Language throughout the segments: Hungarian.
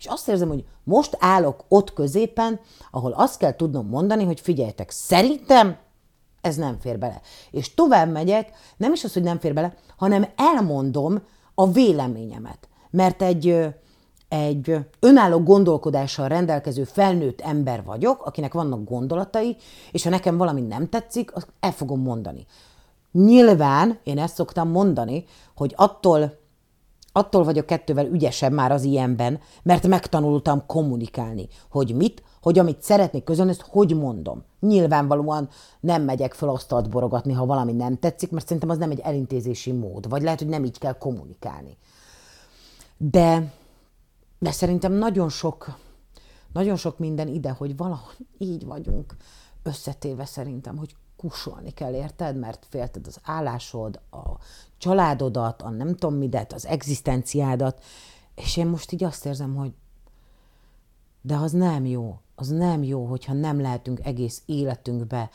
És azt érzem, hogy most állok ott középen, ahol azt kell tudnom mondani, hogy figyeljetek, szerintem ez nem fér bele. És tovább megyek, nem is az, hogy nem fér bele, hanem elmondom a véleményemet. Mert egy, egy önálló gondolkodással rendelkező felnőtt ember vagyok, akinek vannak gondolatai, és ha nekem valami nem tetszik, azt el fogom mondani. Nyilván, én ezt szoktam mondani, hogy attól, attól vagyok kettővel ügyesebb már az ilyenben, mert megtanultam kommunikálni, hogy mit, hogy amit szeretnék közölni, ezt hogy mondom. Nyilvánvalóan nem megyek fel asztalt borogatni, ha valami nem tetszik, mert szerintem az nem egy elintézési mód, vagy lehet, hogy nem így kell kommunikálni. De, de szerintem nagyon sok, nagyon sok minden ide, hogy valahogy így vagyunk összetéve szerintem, hogy kusolni kell, érted? Mert félted az állásod, a családodat, a nem tudom midet, az egzisztenciádat, és én most így azt érzem, hogy de az nem jó. Az nem jó, hogyha nem lehetünk egész életünkbe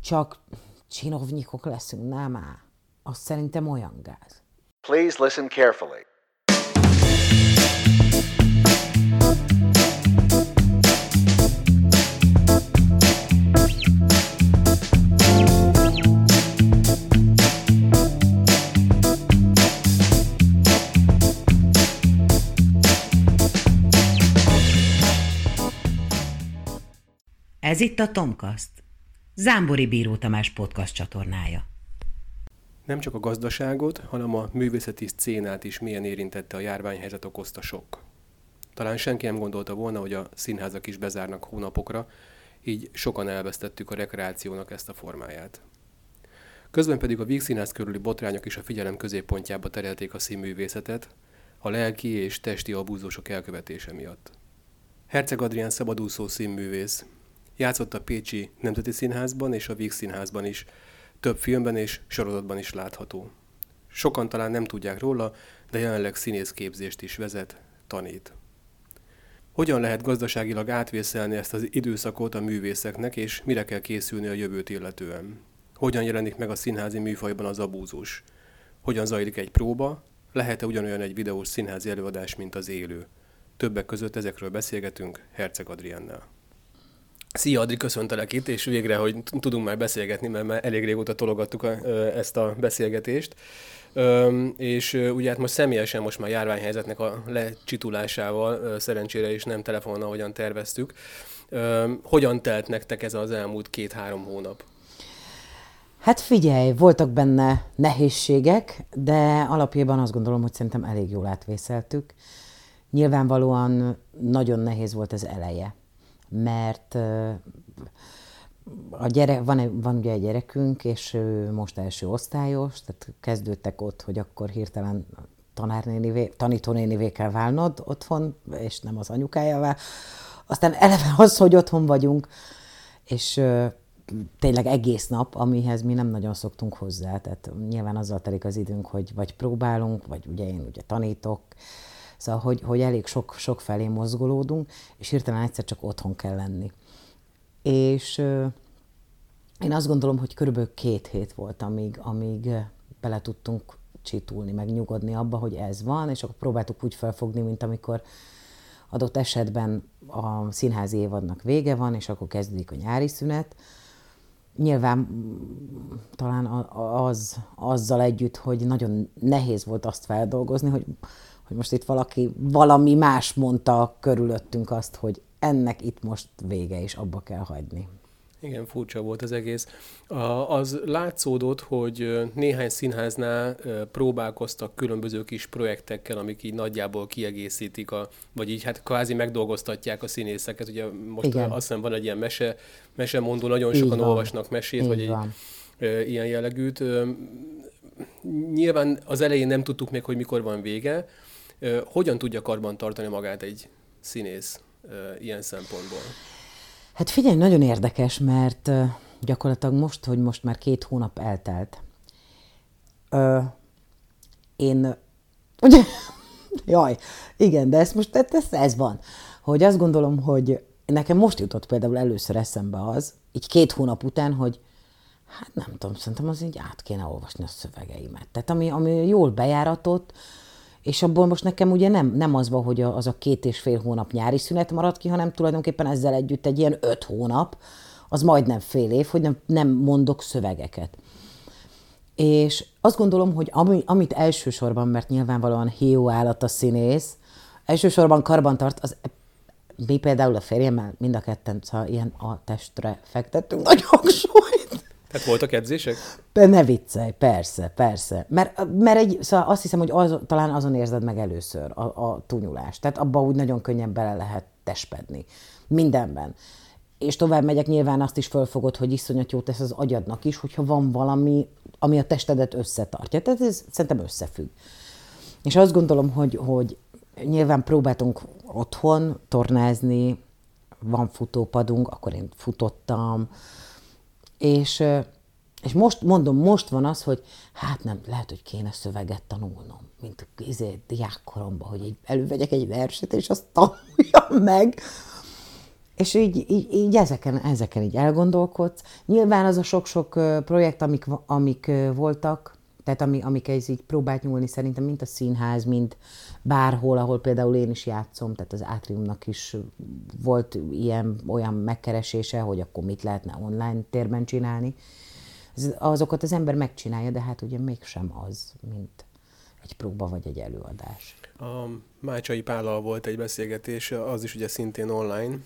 csak csinovnyikok leszünk, nem áll. Az szerintem olyan gáz. Please listen carefully. Itt a Tomkast, Zámbori Bíró Tamás podcast csatornája. Nem csak a gazdaságot, hanem a művészeti szcénát is milyen érintette a járványhelyzet okozta sok. Talán senki nem gondolta volna, hogy a színházak is bezárnak hónapokra, így sokan elvesztettük a rekreációnak ezt a formáját. Közben pedig a Vígszínház körüli botrányok is a figyelem középpontjába terelték a színművészetet, a lelki és testi abúzusok elkövetése miatt. Herceg Adrián szabadúszó színművész, Játszott a Pécsi Nemzeti Színházban és a Víg Színházban is. Több filmben és sorozatban is látható. Sokan talán nem tudják róla, de jelenleg színészképzést is vezet, tanít. Hogyan lehet gazdaságilag átvészelni ezt az időszakot a művészeknek, és mire kell készülni a jövőt illetően? Hogyan jelenik meg a színházi műfajban az abúzus? Hogyan zajlik egy próba? Lehet-e ugyanolyan egy videós színházi előadás, mint az élő? Többek között ezekről beszélgetünk Herceg Adriennel. Szia Adri, köszöntelek itt, és végre, hogy tudunk már beszélgetni, mert már elég régóta tologattuk a, ezt a beszélgetést. és ugye hát most személyesen most már járványhelyzetnek a lecsitulásával, szerencsére is nem telefonon, ahogyan terveztük. hogyan telt nektek ez az elmúlt két-három hónap? Hát figyelj, voltak benne nehézségek, de alapjában azt gondolom, hogy szerintem elég jól átvészeltük. Nyilvánvalóan nagyon nehéz volt az eleje mert a gyere, van, van ugye egy gyerekünk, és ő most első osztályos, tehát kezdődtek ott, hogy akkor hirtelen tanárnénivé, tanítónénivé kell válnod otthon, és nem az anyukájával. Aztán eleve az, hogy otthon vagyunk, és tényleg egész nap, amihez mi nem nagyon szoktunk hozzá. Tehát nyilván azzal telik az időnk, hogy vagy próbálunk, vagy ugye én ugye tanítok, Szóval, hogy, hogy elég sok, sok felé mozgolódunk, és hirtelen egyszer csak otthon kell lenni. És én azt gondolom, hogy körülbelül két hét volt, amíg, amíg bele tudtunk csitulni, meg nyugodni abba, hogy ez van, és akkor próbáltuk úgy felfogni, mint amikor adott esetben a színházi évadnak vége van, és akkor kezdődik a nyári szünet. Nyilván talán az, azzal együtt, hogy nagyon nehéz volt azt feldolgozni, hogy hogy most itt valaki, valami más mondta körülöttünk azt, hogy ennek itt most vége, és abba kell hagyni. Igen, furcsa volt az egész. Az látszódott, hogy néhány színháznál próbálkoztak különböző kis projektekkel, amik így nagyjából kiegészítik, a, vagy így hát kvázi megdolgoztatják a színészeket. Ugye most Igen. azt hiszem van egy ilyen mese, mesemondó, nagyon sokan olvasnak mesét, így vagy van. egy ilyen jellegűt. Nyilván az elején nem tudtuk még, hogy mikor van vége, hogyan tudja karban tartani magát egy színész ilyen szempontból? Hát figyelj, nagyon érdekes, mert gyakorlatilag most, hogy most már két hónap eltelt, én, ugye, jaj, igen, de ez most ez, ez van, hogy azt gondolom, hogy nekem most jutott például először eszembe az, így két hónap után, hogy hát nem tudom, szerintem az így át kéne olvasni a szövegeimet. Tehát ami, ami jól bejáratott, És abból most nekem ugye nem, nem az van, hogy az a két és fél hónap nyári szünet marad ki, hanem tulajdonképpen ezzel együtt egy ilyen öt hónap, az majdnem fél év, hogy nem, nem mondok szövegeket. És azt gondolom, hogy ami, amit elsősorban, mert nyilvánvalóan hiú állat a színész, elsősorban karban tart, az mi például a férjemmel mind a ketten szóval ilyen a testre fektettünk nagy hangsúlyt. Tehát voltak edzések? Ne viccelj, persze, persze. Mert, mert egy, szóval azt hiszem, hogy az, talán azon érzed meg először a, a túnyulást. Tehát abba úgy nagyon könnyen bele lehet tespedni. Mindenben. És tovább megyek, nyilván azt is fölfogod, hogy iszonyat jó tesz az agyadnak is, hogyha van valami, ami a testedet összetartja. Tehát ez szerintem összefügg. És azt gondolom, hogy, hogy nyilván próbáltunk otthon tornázni, van futópadunk, akkor én futottam, és, és most, mondom, most van az, hogy hát nem, lehet, hogy kéne szöveget tanulnom, mint izé, diákkoromban, hogy így elővegyek egy verset, és azt tanuljam meg. És így, így, így ezeken, ezeken így elgondolkodsz. Nyilván az a sok-sok projekt, amik, amik voltak, tehát ami, amikhez így próbált nyúlni szerintem, mint a színház, mint bárhol, ahol például én is játszom, tehát az Átriumnak is volt ilyen olyan megkeresése, hogy akkor mit lehetne online térben csinálni. Ez- Azokat az ember megcsinálja, de hát ugye mégsem az, mint egy próba vagy egy előadás. A Mácsai Pállal volt egy beszélgetés, az is ugye szintén online,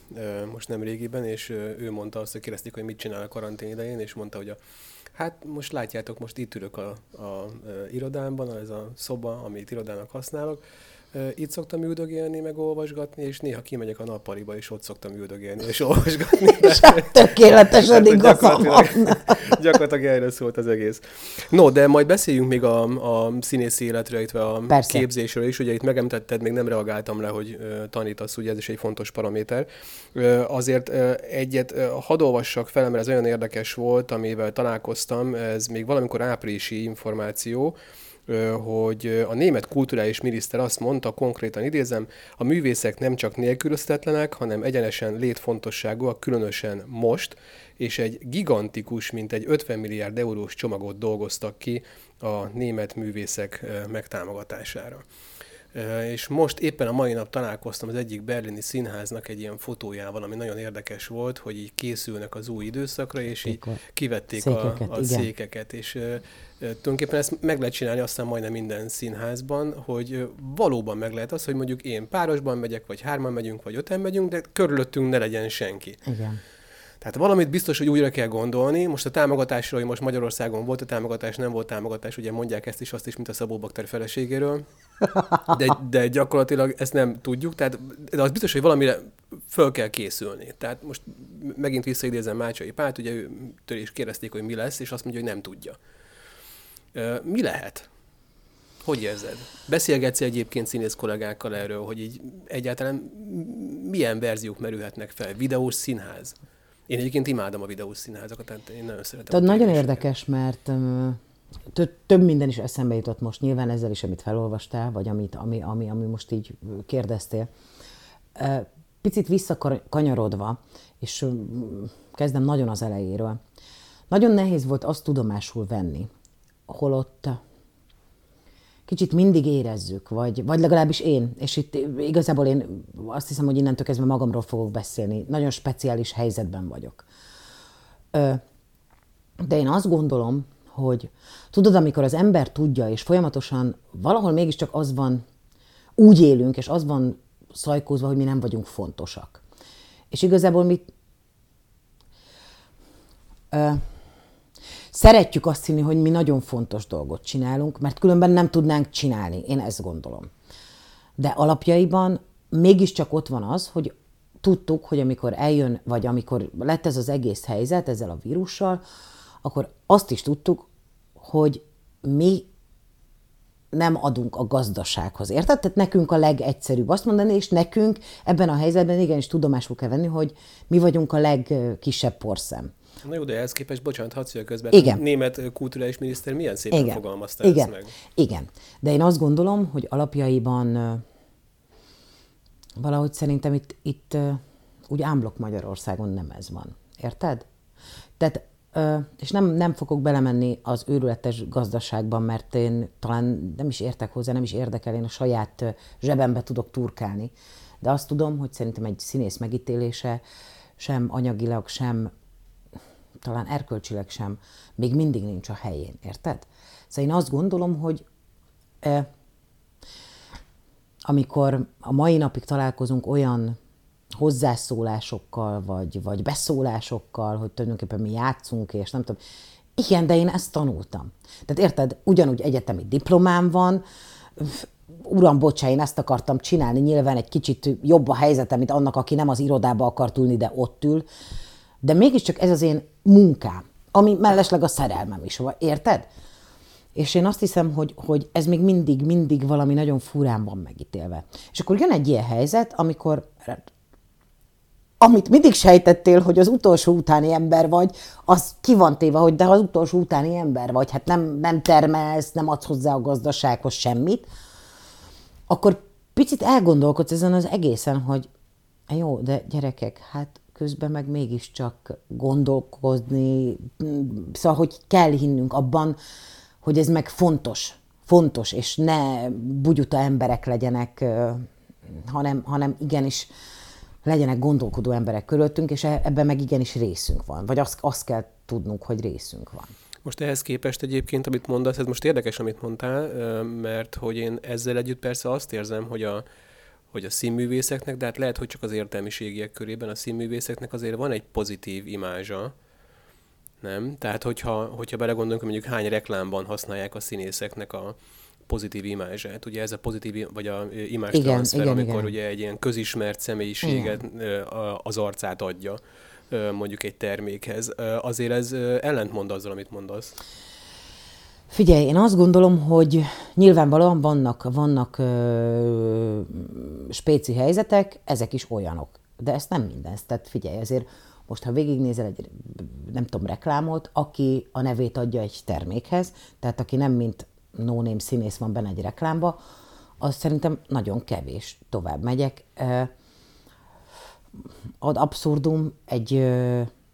most nem régiben, és ő mondta azt, hogy kérdezték, hogy mit csinál a karantén idején, és mondta, hogy a, hát most látjátok, most itt ülök a, a, ö, irodámban, ez a szoba, amit irodának használok, itt szoktam üldögélni, meg olvasgatni, és néha kimegyek a nappaliba, és ott szoktam üldögélni, és olvasgatni. És hát tökéletesen van. gyakorlatilag, gyakorlatilag erről szólt az egész. No, de majd beszéljünk még a, a színészi életről, illetve a Persze. képzésről is. Ugye itt megemlítetted, még nem reagáltam le, hogy tanítasz, ugye ez is egy fontos paraméter. Azért egyet hadd olvassak fel, mert ez olyan érdekes volt, amivel találkoztam, ez még valamikor áprilisi információ, hogy a német kulturális miniszter azt mondta, konkrétan idézem, a művészek nem csak nélkülözhetetlenek, hanem egyenesen létfontosságúak, különösen most, és egy gigantikus, mint egy 50 milliárd eurós csomagot dolgoztak ki a német művészek megtámogatására. És most éppen a mai nap találkoztam az egyik berlini színháznak egy ilyen fotójával, ami nagyon érdekes volt, hogy így készülnek az új időszakra, és így kivették a, Székeket, a igen. székeket, és tulajdonképpen ezt meg lehet csinálni aztán majdnem minden színházban, hogy valóban meg lehet az, hogy mondjuk én párosban megyek, vagy hárman megyünk, vagy öten megyünk, de körülöttünk ne legyen senki. Igen. Tehát valamit biztos, hogy újra kell gondolni. Most a támogatásról, hogy most Magyarországon volt a támogatás, nem volt támogatás, ugye mondják ezt is, azt is, mint a Szabó Bakter feleségéről. De, de gyakorlatilag ezt nem tudjuk, tehát de az biztos, hogy valamire föl kell készülni. Tehát most megint visszaidézem Mácsai Pált, ugye őtől is kérdezték, hogy mi lesz, és azt mondja, hogy nem tudja. Mi lehet? Hogy érzed? Beszélgetsz egyébként színész kollégákkal erről, hogy így egyáltalán milyen verziók merülhetnek fel? Videós színház? Én egyébként imádom a videós színházakat, tehát én nagyon szeretem. Tehát nagyon érdekes, mert több minden is eszembe jutott most, nyilván ezzel is, amit felolvastál, vagy amit, ami, ami, ami most így kérdeztél. Picit visszakanyarodva, és kezdem nagyon az elejéről. Nagyon nehéz volt azt tudomásul venni, holott kicsit mindig érezzük, vagy, vagy legalábbis én, és itt igazából én azt hiszem, hogy innentől kezdve magamról fogok beszélni. Nagyon speciális helyzetben vagyok. De én azt gondolom, hogy tudod, amikor az ember tudja, és folyamatosan valahol mégiscsak az van, úgy élünk, és az van szajkózva, hogy mi nem vagyunk fontosak. És igazából mi ö, szeretjük azt hinni, hogy mi nagyon fontos dolgot csinálunk, mert különben nem tudnánk csinálni. Én ezt gondolom. De alapjaiban mégiscsak ott van az, hogy tudtuk, hogy amikor eljön, vagy amikor lett ez az egész helyzet ezzel a vírussal, akkor azt is tudtuk, hogy mi nem adunk a gazdasághoz. Érted? Tehát nekünk a legegyszerűbb azt mondani, és nekünk ebben a helyzetben igenis tudomásul kell venni, hogy mi vagyunk a legkisebb porszem. Na jó, de ehhez képest, bocsánat, hadd szólja közben. Igen. Német kulturális miniszter milyen szépen Igen. fogalmazta Igen. ezt meg. Igen. De én azt gondolom, hogy alapjaiban valahogy szerintem itt, itt úgy ámblok Magyarországon nem ez van. Érted? Tehát és nem, nem fogok belemenni az őrületes gazdaságban, mert én talán nem is értek hozzá, nem is érdekel, én a saját zsebembe tudok turkálni. De azt tudom, hogy szerintem egy színész megítélése sem anyagilag, sem talán erkölcsileg sem, még mindig nincs a helyén, érted? Szóval én azt gondolom, hogy eh, amikor a mai napig találkozunk olyan hozzászólásokkal, vagy, vagy beszólásokkal, hogy tulajdonképpen mi játszunk, és nem tudom. Igen, de én ezt tanultam. Tehát érted, ugyanúgy egyetemi diplomám van, uram, bocsá, én ezt akartam csinálni, nyilván egy kicsit jobb a helyzetem, mint annak, aki nem az irodába akart ülni, de ott ül, de mégiscsak ez az én munkám, ami mellesleg a szerelmem is, érted? És én azt hiszem, hogy, hogy ez még mindig, mindig valami nagyon furán van megítélve. És akkor jön egy ilyen helyzet, amikor amit mindig sejtettél, hogy az utolsó utáni ember vagy, az ki van téve, hogy de az utolsó utáni ember vagy, hát nem, nem termelsz, nem adsz hozzá a gazdasághoz semmit, akkor picit elgondolkodsz ezen az egészen, hogy jó, de gyerekek, hát közben meg mégiscsak gondolkozni, szóval, hogy kell hinnünk abban, hogy ez meg fontos, fontos, és ne bugyuta emberek legyenek, hanem, hanem igenis legyenek gondolkodó emberek körülöttünk, és e, ebben meg igenis részünk van. Vagy azt, azt kell tudnunk, hogy részünk van. Most ehhez képest egyébként, amit mondasz, ez most érdekes, amit mondtál, mert hogy én ezzel együtt persze azt érzem, hogy a, hogy a színművészeknek, de hát lehet, hogy csak az értelmiségiek körében a színművészeknek azért van egy pozitív imázsa, nem? Tehát, hogyha, hogyha belegondolunk, hogy mondjuk hány reklámban használják a színészeknek a, pozitív imázsát. Ugye ez a pozitív, vagy a igen, transfer, igen, amikor igen. ugye egy ilyen közismert személyiséget igen. az arcát adja mondjuk egy termékhez. Azért ez ellentmond azzal, amit mondasz. Figyelj, én azt gondolom, hogy nyilvánvalóan vannak, vannak ö, spéci helyzetek, ezek is olyanok. De ezt nem minden. Tehát figyelj, azért most, ha végignézel egy, nem tudom, reklámot, aki a nevét adja egy termékhez, tehát aki nem mint no színész van benne egy reklámba, az szerintem nagyon kevés. Tovább megyek. Ad abszurdum, egy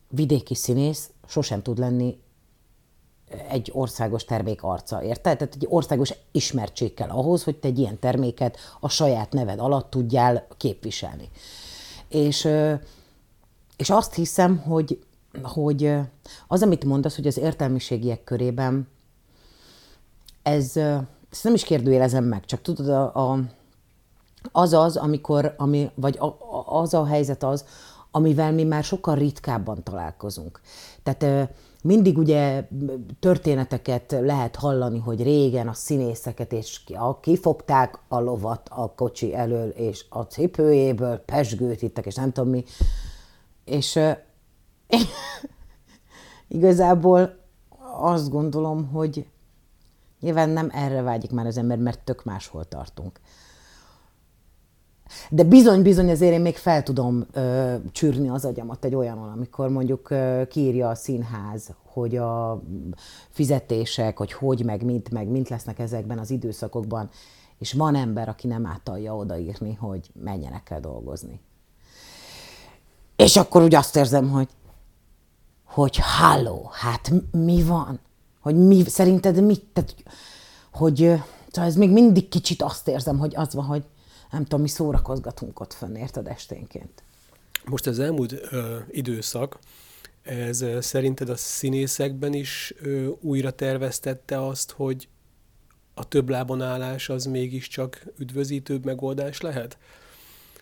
vidéki színész sosem tud lenni egy országos termék arca, érted? Tehát egy országos ismertség kell ahhoz, hogy te egy ilyen terméket a saját neved alatt tudjál képviselni. És, és azt hiszem, hogy, hogy az, amit mondasz, hogy az értelmiségiek körében ez, ezt nem is kérdőjelezem meg, csak tudod, a, a, az az, amikor, ami, vagy a, az a helyzet az, amivel mi már sokkal ritkábban találkozunk. Tehát mindig ugye történeteket lehet hallani, hogy régen a színészeket és kifogták a lovat a kocsi elől, és a cipőjéből pesgőt ittek, és nem tudom mi. És igazából azt gondolom, hogy Nyilván nem erre vágyik már az ember, mert tök máshol tartunk. De bizony-bizony azért én még fel tudom ö, csűrni az agyamat egy olyanon, amikor mondjuk ö, kiírja a színház, hogy a fizetések, hogy hogy, meg mint, meg mint lesznek ezekben az időszakokban, és van ember, aki nem átalja odaírni, hogy menjenek el dolgozni. És akkor úgy azt érzem, hogy hogy halló, hát mi van? Hogy mi, szerinted mit, tehát, hogy szóval ez még mindig kicsit azt érzem, hogy az van, hogy nem tudom, mi szórakozgatunk ott fönn, érted esténként. Most az elmúlt ö, időszak, ez ö, szerinted a színészekben is ö, újra terveztette azt, hogy a több lábon állás az mégiscsak üdvözítőbb megoldás lehet?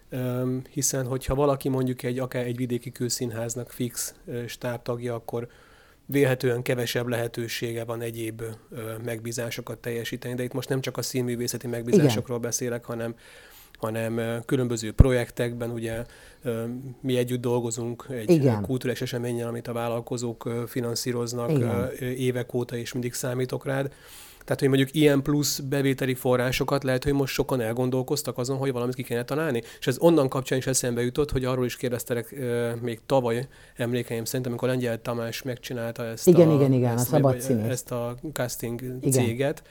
Ö, hiszen, hogyha valaki mondjuk egy, akár egy vidéki kőszínháznak fix stártagja, akkor vélhetően kevesebb lehetősége van egyéb megbízásokat teljesíteni, de itt most nem csak a színművészeti megbízásokról Igen. beszélek, hanem hanem különböző projektekben, ugye mi együtt dolgozunk egy Igen. kulturális eseményen, amit a vállalkozók finanszíroznak Igen. évek óta, és mindig számítok rád. Tehát, hogy mondjuk ilyen plusz bevételi forrásokat lehet, hogy most sokan elgondolkoztak azon, hogy valamit ki kéne találni. És ez onnan kapcsán is eszembe jutott, hogy arról is kérdeztelek e, még tavaly emlékeim szerint, amikor Lengyel Tamás megcsinálta ezt igen, a, igen, igen, ezt, a szabad ezt a casting igen. céget,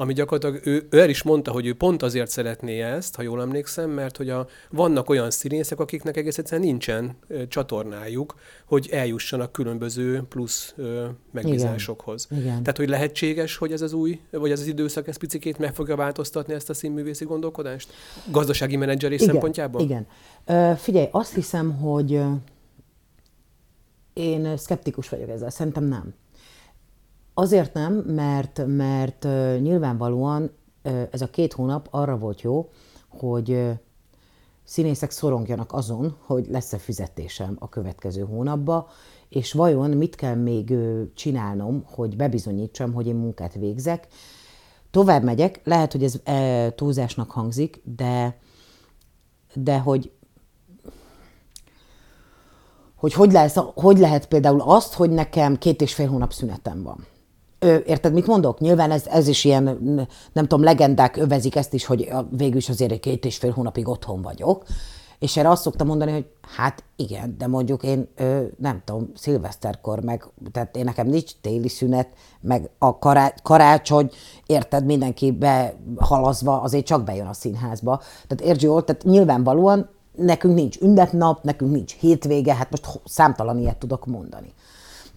ami gyakorlatilag ő, ő el is mondta, hogy ő pont azért szeretné ezt, ha jól emlékszem, mert hogy a, vannak olyan színészek, akiknek egész egyszerűen nincsen ö, csatornájuk, hogy eljussanak különböző plusz ö, megbízásokhoz. Igen. Igen. Tehát, hogy lehetséges, hogy ez az új, vagy ez az időszak ez picikét meg fogja változtatni ezt a színművészi gondolkodást? Gazdasági menedzserés Igen, szempontjából? Igen. Ö, figyelj, azt hiszem, hogy én szkeptikus vagyok ezzel. Szerintem nem. Azért nem, mert, mert nyilvánvalóan ez a két hónap arra volt jó, hogy ö, színészek szorongjanak azon, hogy lesz-e fizetésem a következő hónapba, és vajon mit kell még csinálnom, hogy bebizonyítsam, hogy én munkát végzek. Tovább megyek, lehet, hogy ez e, túlzásnak hangzik, de, de hogy hogy hogy, lesz, hogy lehet például azt, hogy nekem két és fél hónap szünetem van. Érted, mit mondok? Nyilván ez, ez is ilyen, nem tudom, legendák övezik ezt is, hogy végül is azért két és fél hónapig otthon vagyok. És erre azt szoktam mondani, hogy hát igen, de mondjuk én ö, nem tudom, szilveszterkor meg, tehát én nekem nincs téli szünet, meg a kará, karácsony, érted, mindenki behalazva, azért csak bejön a színházba. Tehát értsd jól, tehát nyilvánvalóan nekünk nincs ünnepnap, nekünk nincs hétvége, hát most számtalan ilyet tudok mondani.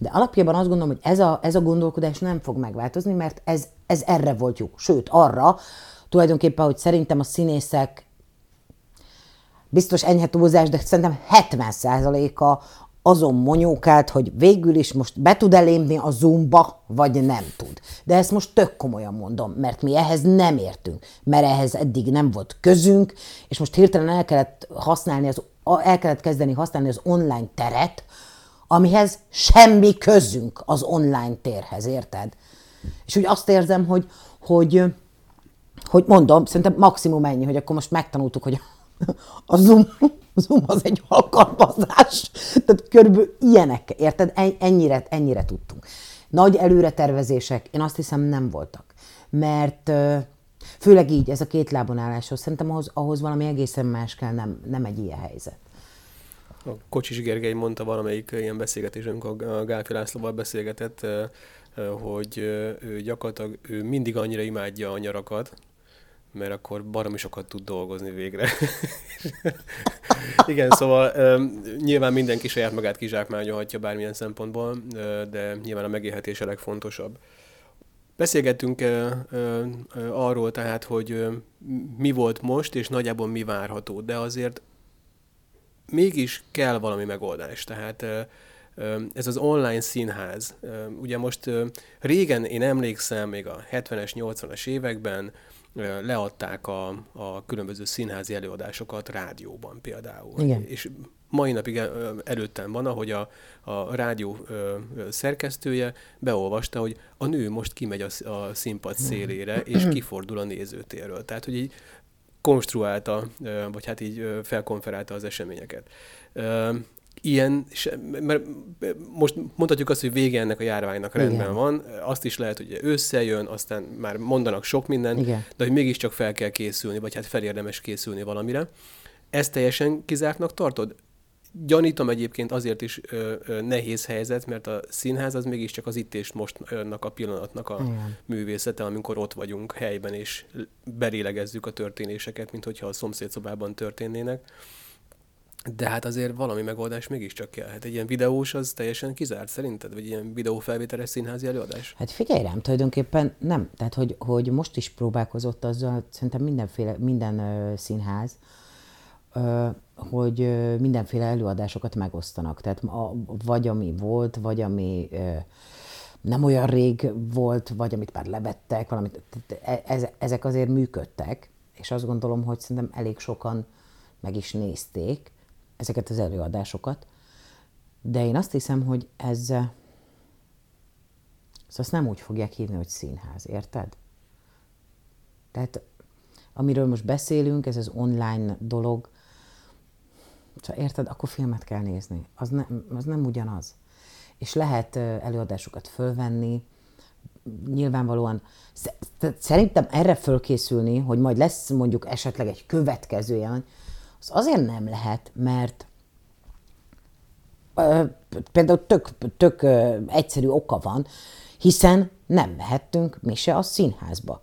De alapjában azt gondolom, hogy ez a, ez a gondolkodás nem fog megváltozni, mert ez, ez erre volt jó. Sőt, arra tulajdonképpen, hogy szerintem a színészek biztos enyhe túlzás, de szerintem 70%-a azon monyókált, hogy végül is most be tud elépni a Zoomba, vagy nem tud. De ezt most tök komolyan mondom, mert mi ehhez nem értünk, mert ehhez eddig nem volt közünk, és most hirtelen el kellett használni, az, el kellett kezdeni használni az online teret, amihez semmi közünk az online térhez, érted? És úgy azt érzem, hogy, hogy, hogy mondom, szerintem maximum ennyi, hogy akkor most megtanultuk, hogy a Zoom, Zoom az egy alkalmazás. Tehát körülbelül ilyenek, érted? Ennyire, ennyire tudtunk. Nagy előretervezések, én azt hiszem nem voltak. Mert főleg így, ez a két lábon álláshoz, szerintem ahhoz, ahhoz valami egészen más kell, nem, nem egy ilyen helyzet. A Kocsis Gergely mondta valamelyik ilyen beszélgetésben, amikor a Gálfi Lászlóval beszélgetett, hogy ő gyakorlatilag ő mindig annyira imádja a nyarakat, mert akkor baromi sokat tud dolgozni végre. Igen, szóval nyilván mindenki saját magát kizsákmányolhatja bármilyen szempontból, de nyilván a megélhetés a legfontosabb. Beszélgettünk arról tehát, hogy mi volt most, és nagyjából mi várható, de azért mégis kell valami megoldás. Tehát ez az online színház. Ugye most régen én emlékszem, még a 70-es, 80-as években leadták a, a különböző színházi előadásokat rádióban például. Igen. És mai napig előttem van, ahogy a, a rádió szerkesztője beolvasta, hogy a nő most kimegy a, a színpad szélére, és kifordul a nézőtérről. Tehát, hogy így konstruálta, vagy hát így felkonferálta az eseményeket ilyen, mert most mondhatjuk azt, hogy vége ennek a járványnak rendben Igen. van, azt is lehet, hogy összejön, aztán már mondanak sok mindent, Igen. de hogy mégiscsak fel kell készülni, vagy hát felérdemes készülni valamire. Ezt teljesen kizártnak tartod? Gyanítom egyébként azért is ö, ö, nehéz helyzet, mert a színház az mégiscsak az itt és mostnak a pillanatnak a Igen. művészete, amikor ott vagyunk helyben, és belélegezzük a történéseket, mint hogyha a szomszédszobában történnének. De hát azért valami megoldás mégiscsak kell. Hát egy ilyen videós az teljesen kizárt szerinted? Vagy ilyen videófelvételes színházi előadás? Hát figyelj rám, tulajdonképpen nem. Tehát, hogy, hogy most is próbálkozott azzal, szerintem mindenféle, minden ö, színház, hogy mindenféle előadásokat megosztanak. Tehát a, vagy ami volt, vagy ami nem olyan rég volt, vagy amit már levettek, valamit, e, ez, ezek azért működtek, és azt gondolom, hogy szerintem elég sokan meg is nézték, ezeket az előadásokat, de én azt hiszem, hogy ez, szóval azt nem úgy fogják hívni, hogy színház, érted? Tehát amiről most beszélünk, ez az online dolog, szóval érted, akkor filmet kell nézni. Az, ne, az nem ugyanaz. És lehet előadásokat fölvenni, nyilvánvalóan szerintem erre fölkészülni, hogy majd lesz mondjuk esetleg egy következő ilyen, az azért nem lehet, mert például tök, tök egyszerű oka van, hiszen nem mehettünk mi se a színházba.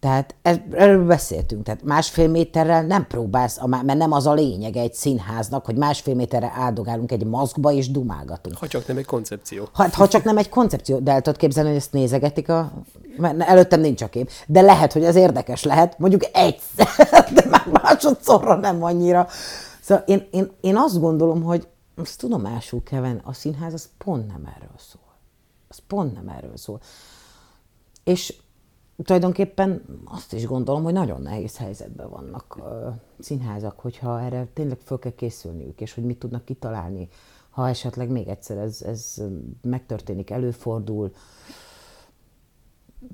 Tehát erről beszéltünk, tehát másfél méterrel nem próbálsz, mert nem az a lényeg egy színháznak, hogy másfél méterre áldogálunk egy maszkba és dumálgatunk. Ha csak nem egy koncepció. Ha, ha csak nem egy koncepció, de el tudod képzelni, hogy ezt nézegetik a... Mert előttem nincs a kép, de lehet, hogy az érdekes lehet, mondjuk egyszer, de már másodszorra nem annyira. Szóval én, én, én azt gondolom, hogy azt tudomásul kell venni, a színház az pont nem erről szól. Az pont nem erről szól. És tulajdonképpen azt is gondolom, hogy nagyon nehéz helyzetben vannak uh, színházak, hogyha erre tényleg föl kell készülniük, és hogy mit tudnak kitalálni, ha esetleg még egyszer ez, ez megtörténik, előfordul.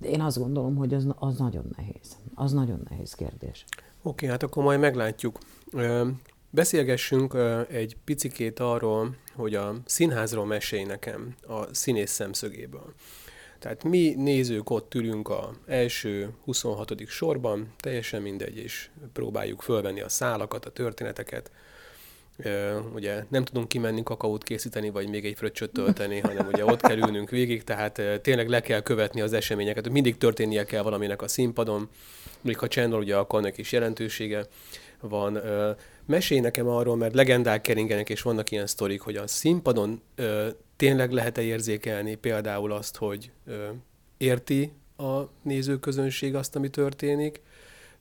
Én azt gondolom, hogy az, az nagyon nehéz. Az nagyon nehéz kérdés. Oké, okay, hát akkor majd meglátjuk. Beszélgessünk egy picikét arról, hogy a színházról mesélj nekem a színész szemszögéből. Tehát mi nézők ott ülünk a első 26. sorban, teljesen mindegy, és próbáljuk fölvenni a szálakat, a történeteket. Ugye nem tudunk kimenni kakaót készíteni, vagy még egy fröccsöt tölteni, hanem ugye ott kell ülnünk végig, tehát tényleg le kell követni az eseményeket. Mindig történnie kell valaminek a színpadon, még ha channel, ugye akkor annak is jelentősége van. Mesélj nekem arról, mert legendák keringenek, és vannak ilyen sztorik, hogy a színpadon tényleg lehet-e érzékelni például azt, hogy ö, érti a nézőközönség azt, ami történik,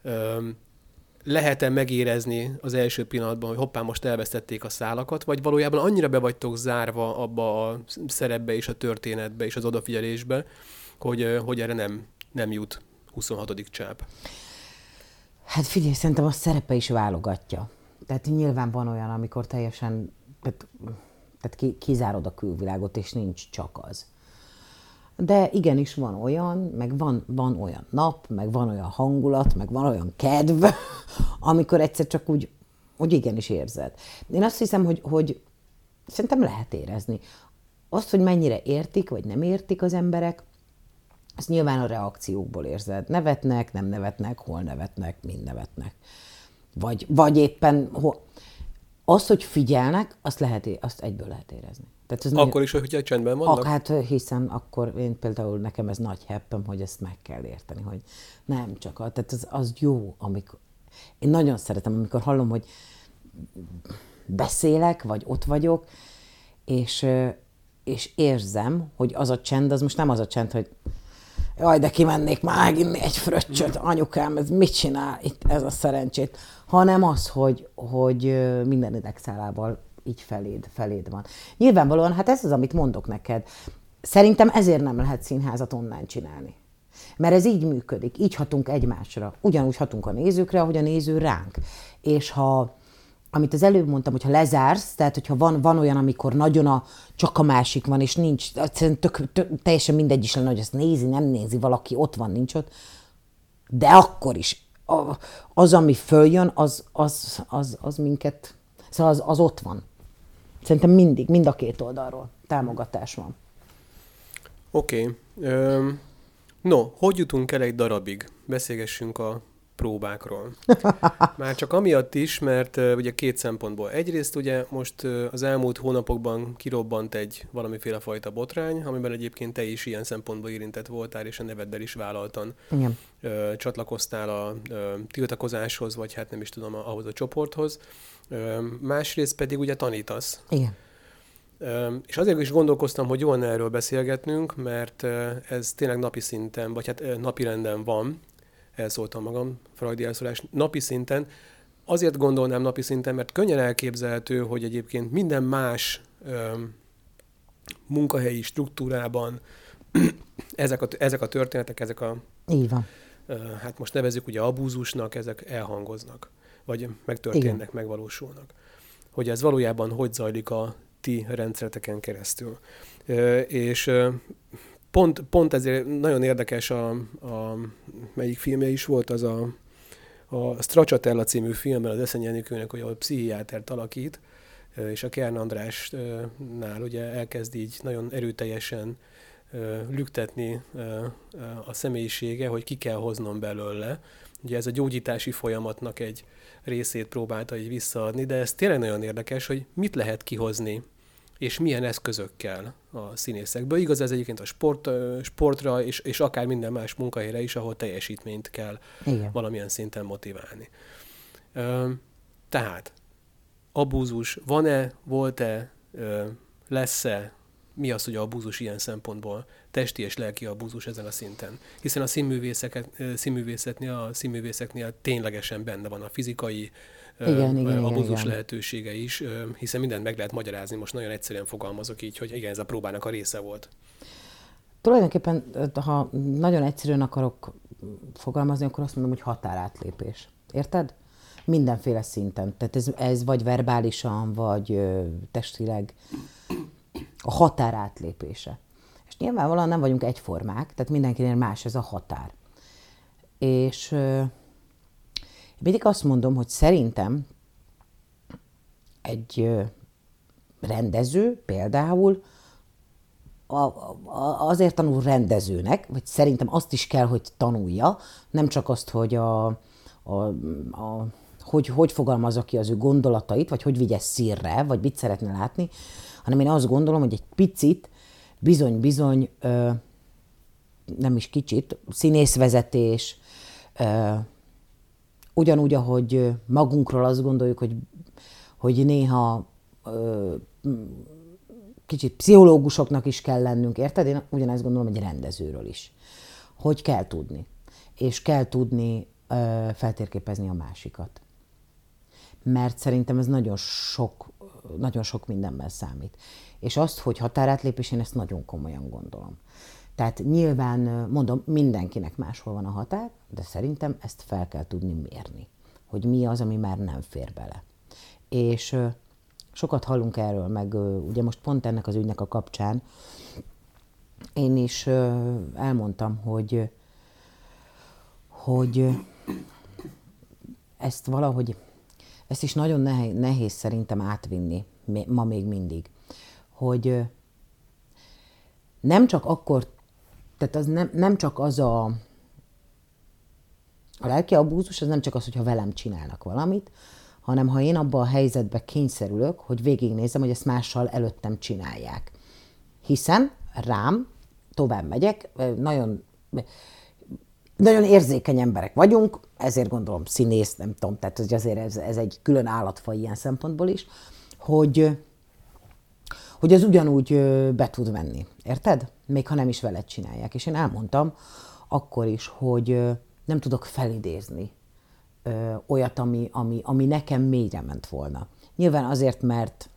ö, lehet-e megérezni az első pillanatban, hogy hoppá, most elvesztették a szálakat, vagy valójában annyira be vagytok zárva abba a szerepbe és a történetbe és az odafigyelésbe, hogy, hogy erre nem, nem jut 26. csáp? Hát figyelj, szerintem a szerepe is válogatja. Tehát nyilván van olyan, amikor teljesen, tehát tehát ki, kizárod a külvilágot, és nincs csak az. De igenis van olyan, meg van, van olyan nap, meg van olyan hangulat, meg van olyan kedv, amikor egyszer csak úgy, úgy igenis érzed. Én azt hiszem, hogy, hogy szerintem lehet érezni. Azt, hogy mennyire értik, vagy nem értik az emberek, azt nyilván a reakciókból érzed. Nevetnek, nem nevetnek, hol nevetnek, mind nevetnek. Vagy, vagy éppen, hol, az, hogy figyelnek, azt, lehet, azt egyből lehet érezni. Tehát ez akkor nagyon... is, hogyha csendben vannak? Ak, hát hiszen akkor én például nekem ez nagy heppem, hogy ezt meg kell érteni, hogy nem csak a, tehát az, az jó, amikor, én nagyon szeretem, amikor hallom, hogy beszélek, vagy ott vagyok, és, és érzem, hogy az a csend, az most nem az a csend, hogy jaj, de kimennék már meginni egy fröccsöt, anyukám, ez mit csinál itt ez a szerencsét, hanem az, hogy, hogy minden idegszálával így feléd, feléd van. Nyilvánvalóan, hát ez az, amit mondok neked. Szerintem ezért nem lehet színházat online csinálni. Mert ez így működik, így hatunk egymásra. Ugyanúgy hatunk a nézőkre, ahogy a néző ránk. És ha amit az előbb mondtam, hogyha lezársz, tehát hogyha van, van olyan, amikor nagyon a, csak a másik van, és nincs, tök, tök, teljesen mindegy is lenne, hogy ezt nézi, nem nézi, valaki ott van, nincs ott, de akkor is az, ami följön, az, az, az, az minket, szóval az, az ott van. Szerintem mindig, mind a két oldalról támogatás van. Oké. Okay. no, hogy jutunk el egy darabig? Beszélgessünk a próbákról. Már csak amiatt is, mert uh, ugye két szempontból. Egyrészt ugye most uh, az elmúlt hónapokban kirobbant egy valamiféle fajta botrány, amiben egyébként te is ilyen szempontból érintett voltál, és a neveddel is vállaltan Igen. Uh, csatlakoztál a tiltakozáshoz, vagy hát nem is tudom, ahhoz a csoporthoz. Másrészt pedig ugye tanítasz. Igen. És azért is gondolkoztam, hogy jól erről beszélgetnünk, mert ez tényleg napi szinten, vagy hát napi renden van, elszóltam magam, Freudi elszólás, napi szinten. Azért gondolnám napi szinten, mert könnyen elképzelhető, hogy egyébként minden más öm, munkahelyi struktúrában ezek a, ezek a történetek, ezek a... Így van. Ö, hát most nevezük ugye abúzusnak, ezek elhangoznak, vagy megtörténnek, Igen. megvalósulnak. Hogy ez valójában hogy zajlik a ti rendszereteken keresztül. Ö, és pont, pont ezért nagyon érdekes a, a melyik filmje is volt, az a, a Stracciatella című filmmel az Eszenyi hogy ahol pszichiátert alakít, és a Kern Andrásnál ugye elkezd így nagyon erőteljesen lüktetni a személyisége, hogy ki kell hoznom belőle. Ugye ez a gyógyítási folyamatnak egy részét próbálta így visszaadni, de ez tényleg nagyon érdekes, hogy mit lehet kihozni és milyen eszközökkel a színészekből. Igaz ez egyébként a sport, sportra, és, és akár minden más munkahelyre is, ahol teljesítményt kell Igen. valamilyen szinten motiválni. Tehát, abúzus van-e, volt-e, lesz-e, mi az, hogy abúzus ilyen szempontból, testi és lelki abúzus ezen a szinten. Hiszen a színművészetnél, a színművészeknél ténylegesen benne van a fizikai, igen, igen, abúzus igen. lehetősége is, hiszen mindent meg lehet magyarázni, most nagyon egyszerűen fogalmazok így, hogy igen, ez a próbának a része volt. Tulajdonképpen, ha nagyon egyszerűen akarok fogalmazni, akkor azt mondom, hogy határátlépés. Érted? Mindenféle szinten. Tehát ez, ez vagy verbálisan, vagy testileg a határátlépése. És nyilvánvalóan nem vagyunk egyformák, tehát mindenkinél más ez a határ. És mindig azt mondom, hogy szerintem egy rendező például azért tanul rendezőnek, vagy szerintem azt is kell, hogy tanulja, nem csak azt, hogy a, a, a hogy, hogy fogalmazza ki az ő gondolatait, vagy hogy vigye szírre, vagy mit szeretne látni, hanem én azt gondolom, hogy egy picit, bizony-bizony, nem is kicsit, színészvezetés, ugyanúgy, ahogy magunkról azt gondoljuk, hogy, hogy néha kicsit pszichológusoknak is kell lennünk, érted? Én ugyanezt gondolom egy rendezőről is. Hogy kell tudni. És kell tudni ö, feltérképezni a másikat. Mert szerintem ez nagyon sok, nagyon sok mindenben számít. És azt, hogy határátlépés, én ezt nagyon komolyan gondolom. Tehát nyilván, mondom, mindenkinek máshol van a határ, de szerintem ezt fel kell tudni mérni, hogy mi az, ami már nem fér bele. És sokat hallunk erről, meg ugye most pont ennek az ügynek a kapcsán én is elmondtam, hogy, hogy ezt valahogy, ezt is nagyon nehéz, szerintem átvinni, ma még mindig, hogy nem csak akkor tehát az nem, nem csak az a, a lelki abúzus, az nem csak az, hogyha velem csinálnak valamit, hanem ha én abba a helyzetbe kényszerülök, hogy végignézem, hogy ezt mással előttem csinálják. Hiszen rám tovább megyek, nagyon, nagyon érzékeny emberek vagyunk, ezért gondolom színész, nem tudom, tehát azért ez, ez egy külön állatfaj ilyen szempontból is, hogy, hogy az ugyanúgy be tud menni. Érted? Még ha nem is veled csinálják. És én elmondtam akkor is, hogy nem tudok felidézni olyat, ami, ami, ami nekem mélyre ment volna. Nyilván azért, mert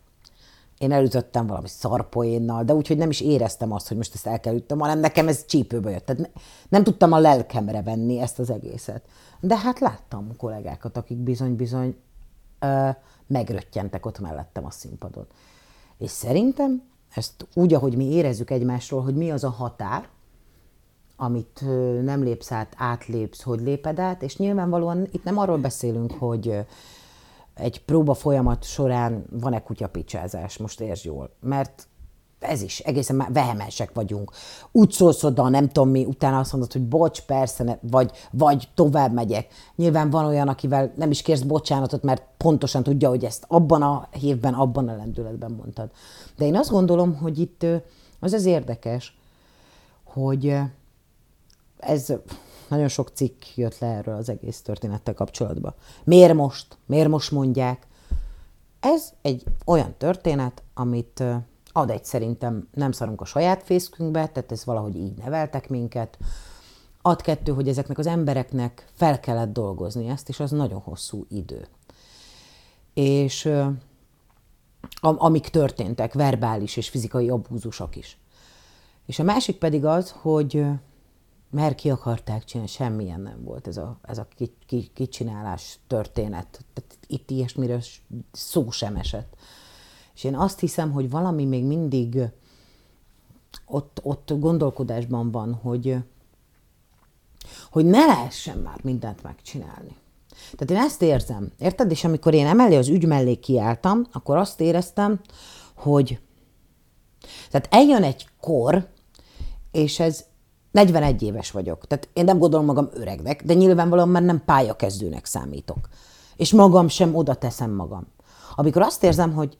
én elütöttem valami szarpoénnal, de úgyhogy nem is éreztem azt, hogy most ezt el kell üttem, hanem nekem ez csípőbe jött. Tehát ne, nem tudtam a lelkemre venni ezt az egészet. De hát láttam kollégákat, akik bizony-bizony megröttyentek ott mellettem a színpadon. És szerintem ezt úgy, ahogy mi érezzük egymásról, hogy mi az a határ, amit nem lépsz át, átlépsz, hogy léped át, és nyilvánvalóan itt nem arról beszélünk, hogy egy próba folyamat során van-e kutyapicsázás, most értsd jól, mert ez is, egészen már vehemensek vagyunk. Úgy szólsz oda, nem tudom mi, utána azt mondod, hogy bocs, persze, vagy, vagy tovább megyek. Nyilván van olyan, akivel nem is kérsz bocsánatot, mert pontosan tudja, hogy ezt abban a hévben, abban a lendületben mondtad. De én azt gondolom, hogy itt az az érdekes, hogy ez nagyon sok cikk jött le erről az egész történettel kapcsolatban. Miért most? Miért most mondják? Ez egy olyan történet, amit ad egy szerintem nem szarunk a saját fészkünkbe, tehát ez valahogy így neveltek minket. Ad kettő, hogy ezeknek az embereknek fel kellett dolgozni ezt, és az nagyon hosszú idő. És amik történtek, verbális és fizikai abúzusok is. És a másik pedig az, hogy mert ki akarták csinálni, semmilyen nem volt ez a, ez a kicsinálás történet. Tehát itt ilyesmiről szó sem esett. És én azt hiszem, hogy valami még mindig ott, ott gondolkodásban van, hogy, hogy ne lehessen már mindent megcsinálni. Tehát én ezt érzem, érted? És amikor én emellé az ügy mellé kiálltam, akkor azt éreztem, hogy tehát eljön egy kor, és ez 41 éves vagyok. Tehát én nem gondolom magam öregnek, de nyilvánvalóan már nem pályakezdőnek számítok. És magam sem oda teszem magam. Amikor azt érzem, hogy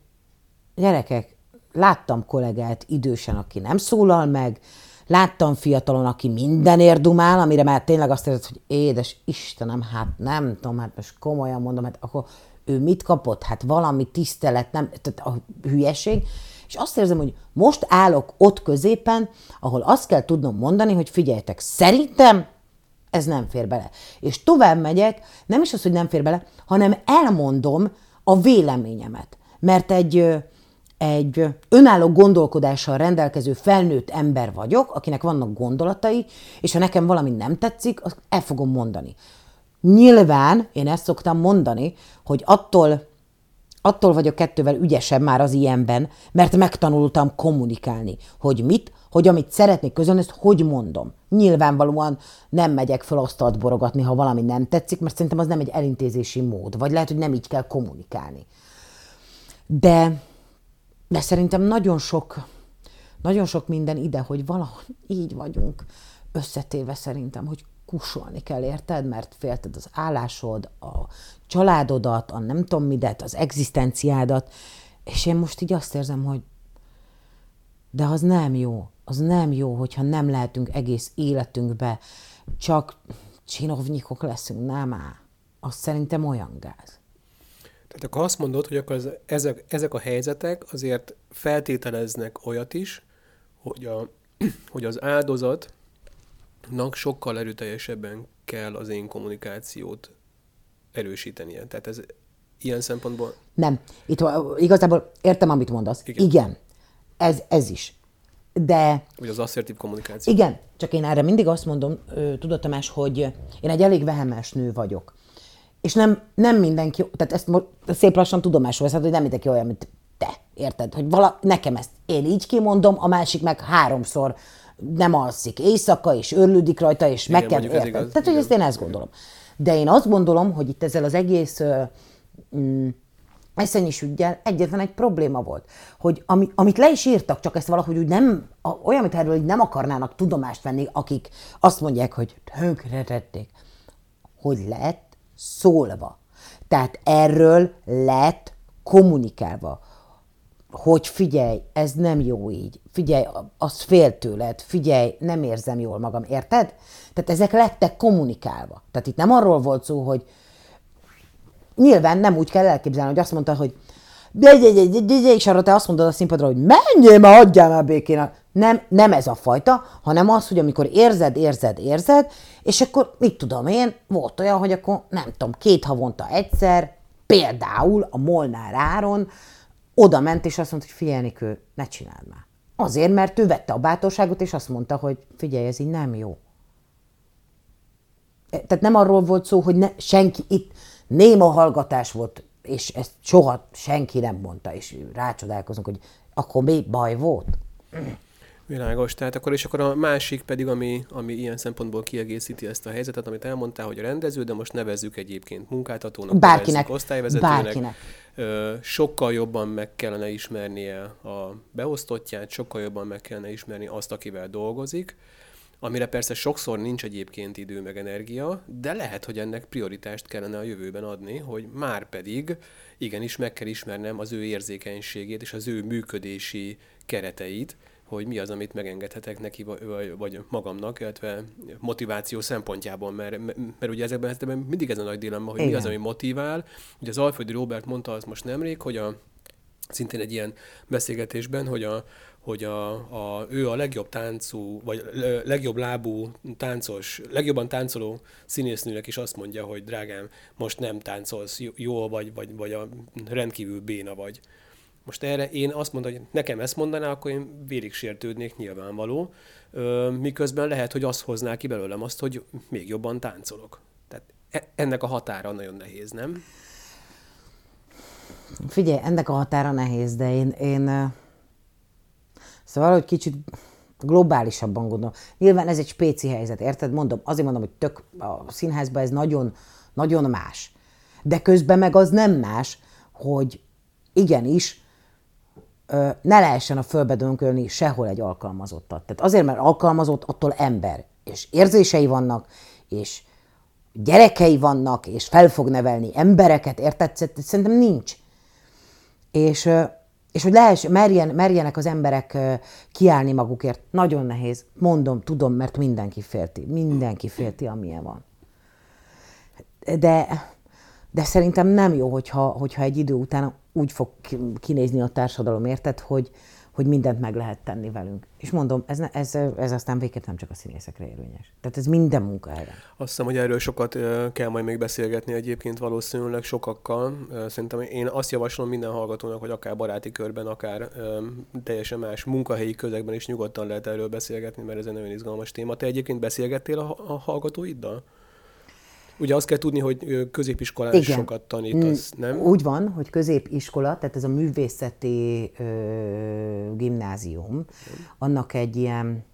gyerekek, láttam kollégát idősen, aki nem szólal meg, láttam fiatalon, aki mindenért dumál, amire már tényleg azt érzed, hogy édes Istenem, hát nem tudom, hát most komolyan mondom, hát akkor ő mit kapott? Hát valami tisztelet, nem, tehát a hülyeség. És azt érzem, hogy most állok ott középen, ahol azt kell tudnom mondani, hogy figyeljetek, szerintem ez nem fér bele. És tovább megyek, nem is az, hogy nem fér bele, hanem elmondom a véleményemet. Mert egy, egy önálló gondolkodással rendelkező felnőtt ember vagyok, akinek vannak gondolatai, és ha nekem valami nem tetszik, azt el fogom mondani. Nyilván, én ezt szoktam mondani, hogy attól, attól vagyok kettővel ügyesebb már az ilyenben, mert megtanultam kommunikálni, hogy mit, hogy amit szeretnék közölni, ezt hogy mondom. Nyilvánvalóan nem megyek fel asztalt borogatni, ha valami nem tetszik, mert szerintem az nem egy elintézési mód, vagy lehet, hogy nem így kell kommunikálni. De, de szerintem nagyon sok, nagyon sok minden ide, hogy valahogy így vagyunk összetéve szerintem, hogy kusolni kell, érted? Mert félted az állásod, a családodat, a nem tudom midet, az egzisztenciádat, és én most így azt érzem, hogy de az nem jó. Az nem jó, hogyha nem lehetünk egész életünkbe, csak csinovnyikok leszünk, nem áll. Az szerintem olyan gáz. Tehát akkor azt mondod, hogy akkor ezek, ezek a helyzetek azért feltételeznek olyat is, hogy, a, hogy az áldozatnak sokkal erőteljesebben kell az én kommunikációt erősítenie. Tehát ez ilyen szempontból... Nem. Itt igazából értem, amit mondasz. Igen. Igen. Ez, ez is. De... Vagy az asszertív kommunikáció. Igen, csak én erre mindig azt mondom, tudod Tamás, hogy én egy elég vehemes nő vagyok. És nem, nem mindenki, tehát ezt szép lassan tudomásul veszed, hogy nem mindenki olyan, mint te, érted? Hogy vala, nekem ezt én így kimondom, a másik meg háromszor nem alszik éjszaka, és örlődik rajta, és Igen, meg kell, érted? Igaz, tehát, hogy ezt én ezt gondolom. De én azt gondolom, hogy itt ezzel az egész mm, eszenyis ügyel egyetlen egy probléma volt, hogy ami, amit le is írtak, csak ezt valahogy úgy nem, olyan, amit erről nem akarnának tudomást venni, akik azt mondják, hogy tönkretették, hogy lett szólva. Tehát erről lett kommunikálva, hogy figyelj, ez nem jó így, figyelj, az fél tőled, figyelj, nem érzem jól magam, érted? Tehát ezek lettek kommunikálva. Tehát itt nem arról volt szó, hogy nyilván nem úgy kell elképzelni, hogy azt mondta, hogy és arra te azt mondod a színpadra, hogy menjél már, adjál már békén. Nem, nem ez a fajta, hanem az, hogy amikor érzed, érzed, érzed, és akkor mit tudom én, volt olyan, hogy akkor nem tudom, két havonta egyszer, például a Molnár Áron oda ment, és azt mondta, hogy figyelni ő, ne csináld már. Azért, mert ő vette a bátorságot, és azt mondta, hogy figyelj, ez így nem jó. E, tehát nem arról volt szó, hogy ne, senki itt, néma hallgatás volt, és ezt soha senki nem mondta, és rácsodálkozunk, hogy akkor mi baj volt. Világos, tehát akkor és akkor a másik pedig, ami, ami ilyen szempontból kiegészíti ezt a helyzetet, amit elmondtál, hogy a rendező, de most nevezzük egyébként munkáltatónak, bárkinek, osztályvezetőnek, bárkinek. sokkal jobban meg kellene ismernie a beosztottját, sokkal jobban meg kellene ismerni azt, akivel dolgozik, amire persze sokszor nincs egyébként idő meg energia, de lehet, hogy ennek prioritást kellene a jövőben adni, hogy már pedig igenis meg kell ismernem az ő érzékenységét és az ő működési kereteit, hogy mi az, amit megengedhetek neki, vagy, vagy magamnak, illetve motiváció szempontjából, mert, mert ugye ezekben, ezekben mindig ez a nagy dilemma, hogy Igen. mi az, ami motivál. Ugye az Alföldi Robert mondta azt most nemrég, hogy a, szintén egy ilyen beszélgetésben, hogy a, hogy a, a, ő a legjobb táncú, vagy legjobb lábú táncos, legjobban táncoló színésznőnek is azt mondja, hogy drágám, most nem táncolsz jól, vagy, vagy, vagy a rendkívül béna vagy. Most erre én azt mondom, hogy nekem ezt mondaná, akkor én vérig sértődnék nyilvánvaló, miközben lehet, hogy azt hozná ki belőlem azt, hogy még jobban táncolok. Tehát e, ennek a határa nagyon nehéz, nem? Figyelj, ennek a határa nehéz, de én, én Szóval, hogy kicsit globálisabban gondolom. Nyilván ez egy spéci helyzet, érted? Mondom, azért mondom, hogy tök a színházban ez nagyon, nagyon más. De közben meg az nem más, hogy igenis ne lehessen a fölbe dönkölni sehol egy alkalmazottat. Tehát azért, mert alkalmazott, attól ember. És érzései vannak, és gyerekei vannak, és fel fog nevelni embereket, érted? Szerintem nincs. És És hogy lehess, merjen, merjenek az emberek kiállni magukért. Nagyon nehéz. Mondom, tudom, mert mindenki félti. Mindenki félti, amilyen van. De, de szerintem nem jó, hogyha, hogyha egy idő után úgy fog kinézni a társadalom, érted, hogy, hogy mindent meg lehet tenni velünk. És mondom, ez, ez, ez aztán végképp nem csak a színészekre érvényes. Tehát ez minden munkahelyre. Azt hiszem, hogy erről sokat kell majd még beszélgetni egyébként valószínűleg sokakkal. Szerintem én azt javaslom minden hallgatónak, hogy akár baráti körben, akár teljesen más munkahelyi közegben is nyugodtan lehet erről beszélgetni, mert ez egy nagyon izgalmas téma. Te egyébként beszélgettél a hallgatóiddal? Ugye azt kell tudni, hogy középiskolán Igen. sokat tanítasz, mm, nem? Úgy van, hogy középiskola, tehát ez a művészeti ö, gimnázium, annak egy ilyen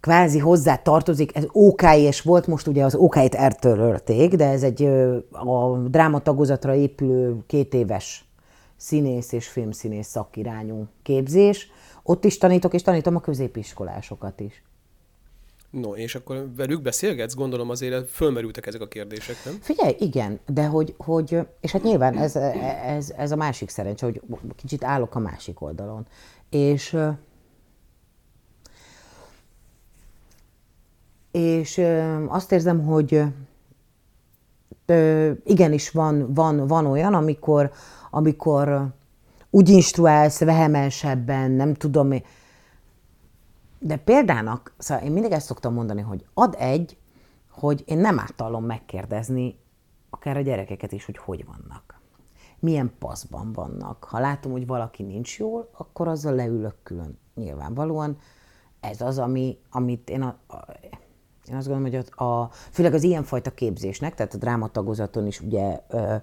kvázi hozzá tartozik, ez OK és volt, most ugye az OK-t eltörölték, de ez egy a drámatagozatra épülő két éves színész és filmszínész szakirányú képzés. Ott is tanítok, és tanítom a középiskolásokat is. No, és akkor velük beszélgetsz? Gondolom azért fölmerültek ezek a kérdések, nem? Figyelj, igen, de hogy, hogy és hát nyilván ez, ez, ez a másik szerencse, hogy kicsit állok a másik oldalon. És és azt érzem, hogy igenis van, van, van olyan, amikor, amikor úgy instruálsz vehemensebben, nem tudom, de példának, szóval én mindig ezt szoktam mondani, hogy ad egy, hogy én nem átallom megkérdezni akár a gyerekeket is, hogy hogy vannak. Milyen paszban vannak. Ha látom, hogy valaki nincs jól, akkor azzal leülök külön. Nyilvánvalóan ez az, ami, amit én, a, a, én azt gondolom, hogy a, a, főleg az ilyenfajta képzésnek, tehát a drámatagozaton is ugye ö,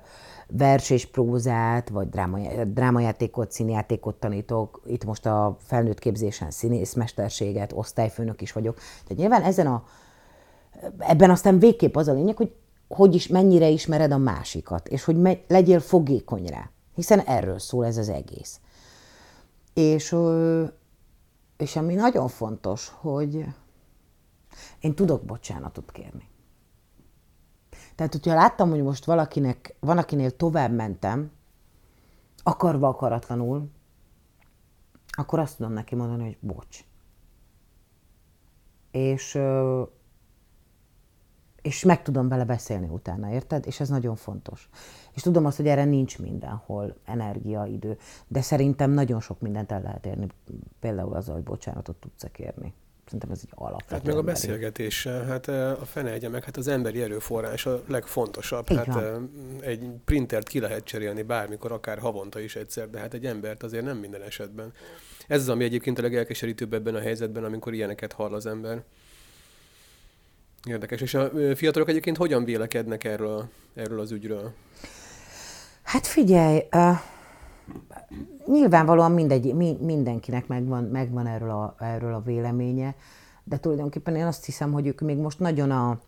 vers és prózát, vagy dráma, drámajátékot, színjátékot tanítok. Itt most a felnőtt képzésen színészmesterséget, osztályfőnök is vagyok. Tehát nyilván ezen a, ebben aztán végképp az a lényeg, hogy hogy is, mennyire ismered a másikat, és hogy me, legyél fogékony rá. Hiszen erről szól ez az egész. És, és ami nagyon fontos, hogy én tudok bocsánatot kérni. Tehát, hogyha láttam, hogy most valakinek, van, akinél tovább mentem, akarva akaratlanul, akkor azt tudom neki mondani, hogy bocs. És, és meg tudom vele beszélni utána, érted? És ez nagyon fontos. És tudom azt, hogy erre nincs mindenhol energia, idő, de szerintem nagyon sok mindent el lehet érni, például azzal, hogy bocsánatot tudsz kérni. Szerintem ez egy alapvető. Hát meg a beszélgetés, hát a fene egye meg, hát az emberi erőforrás a legfontosabb. Így hát van. egy printert ki lehet cserélni bármikor, akár havonta is egyszer, de hát egy embert azért nem minden esetben. Ez az, ami egyébként a legelkeserítőbb ebben a helyzetben, amikor ilyeneket hall az ember. Érdekes. És a fiatalok egyébként hogyan vélekednek erről, erről az ügyről? Hát figyelj, uh, nyilvánvalóan mindegy, mi, mindenkinek megvan, megvan erről, a, erről a véleménye, de tulajdonképpen én azt hiszem, hogy ők még most nagyon a...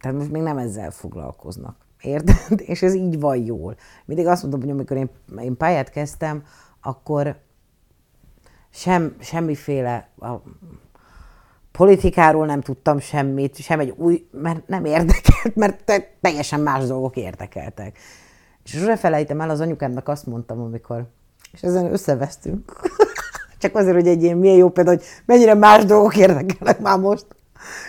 Tehát most még nem ezzel foglalkoznak. Érted? És ez így van jól. Mindig azt mondom, hogy amikor én, én pályát kezdtem, akkor sem, semmiféle a politikáról nem tudtam semmit, sem egy új, mert nem érdekelt, mert teljesen más dolgok érdekeltek. És sose felejtem el, az anyukámnak azt mondtam, amikor, és ezen összevesztünk. Csak azért, hogy egy ilyen milyen jó példa, hogy mennyire más dolgok érdekelnek már most.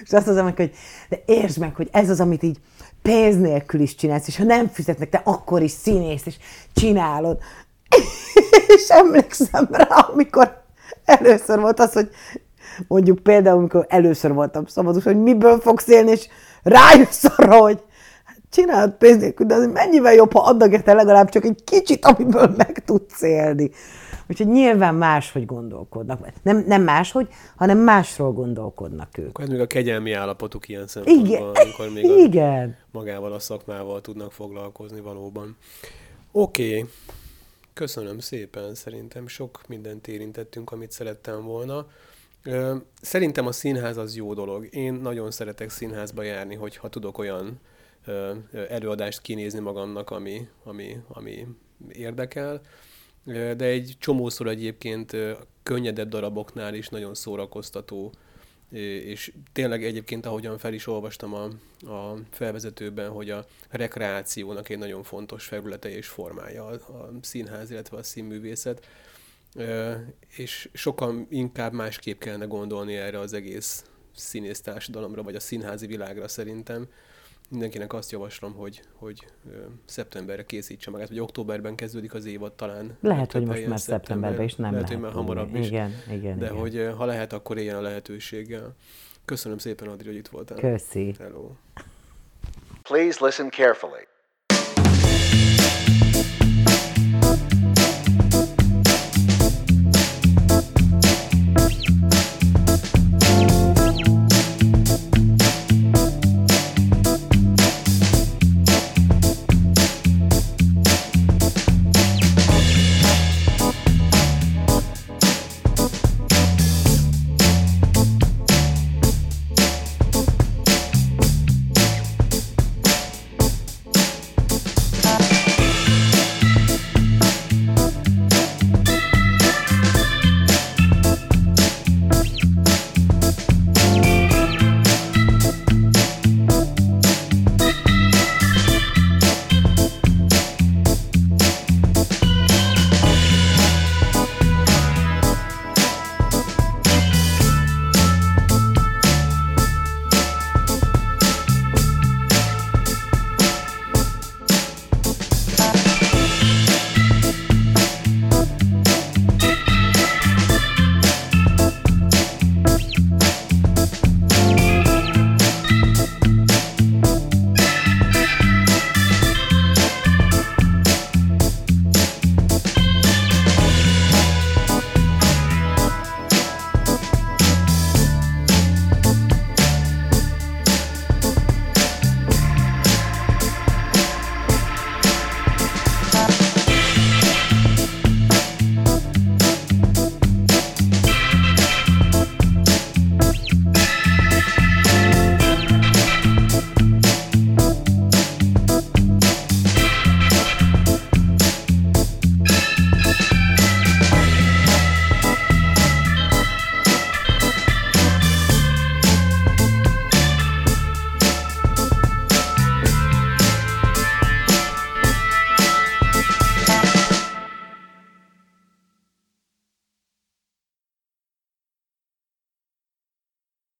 És azt mondom, hogy de értsd meg, hogy ez az, amit így pénz nélkül is csinálsz, és ha nem fizetnek, te akkor is színész, és csinálod. és emlékszem rá, amikor először volt az, hogy mondjuk például, amikor először voltam szabadus, hogy miből fogsz élni, és rájössz arra, hogy csinálod pénz nélkül, de az mennyivel jobb, ha adnak érte legalább csak egy kicsit, amiből meg tudsz élni. Úgyhogy nyilván máshogy gondolkodnak. Nem, nem máshogy, hanem másról gondolkodnak ők. Akkor ez még a kegyelmi állapotuk ilyen szempontból, igen. amikor még igen. A, magával a szakmával tudnak foglalkozni valóban. Oké, okay. köszönöm szépen, szerintem sok mindent érintettünk, amit szerettem volna. Szerintem a színház az jó dolog. Én nagyon szeretek színházba járni, hogyha tudok olyan előadást kinézni magamnak, ami, ami, ami érdekel. De egy csomószor egyébként könnyedebb daraboknál is nagyon szórakoztató és tényleg egyébként, ahogyan fel is olvastam a, a felvezetőben, hogy a rekreációnak egy nagyon fontos felülete és formája a, a színház, illetve a színművészet, és sokan inkább másképp kellene gondolni erre az egész színész társadalomra, vagy a színházi világra szerintem. Mindenkinek azt javaslom, hogy, hogy szeptemberre készítse magát, vagy októberben kezdődik az évad talán. Lehet, hogy most már szeptemberben is nem lehet. Lehet, hogy már hamarabb is. Igen, igen, De igen. hogy ha lehet, akkor éljen a lehetőséggel. Köszönöm szépen, Adri, hogy itt voltál. Köszi. Hello. Please listen carefully.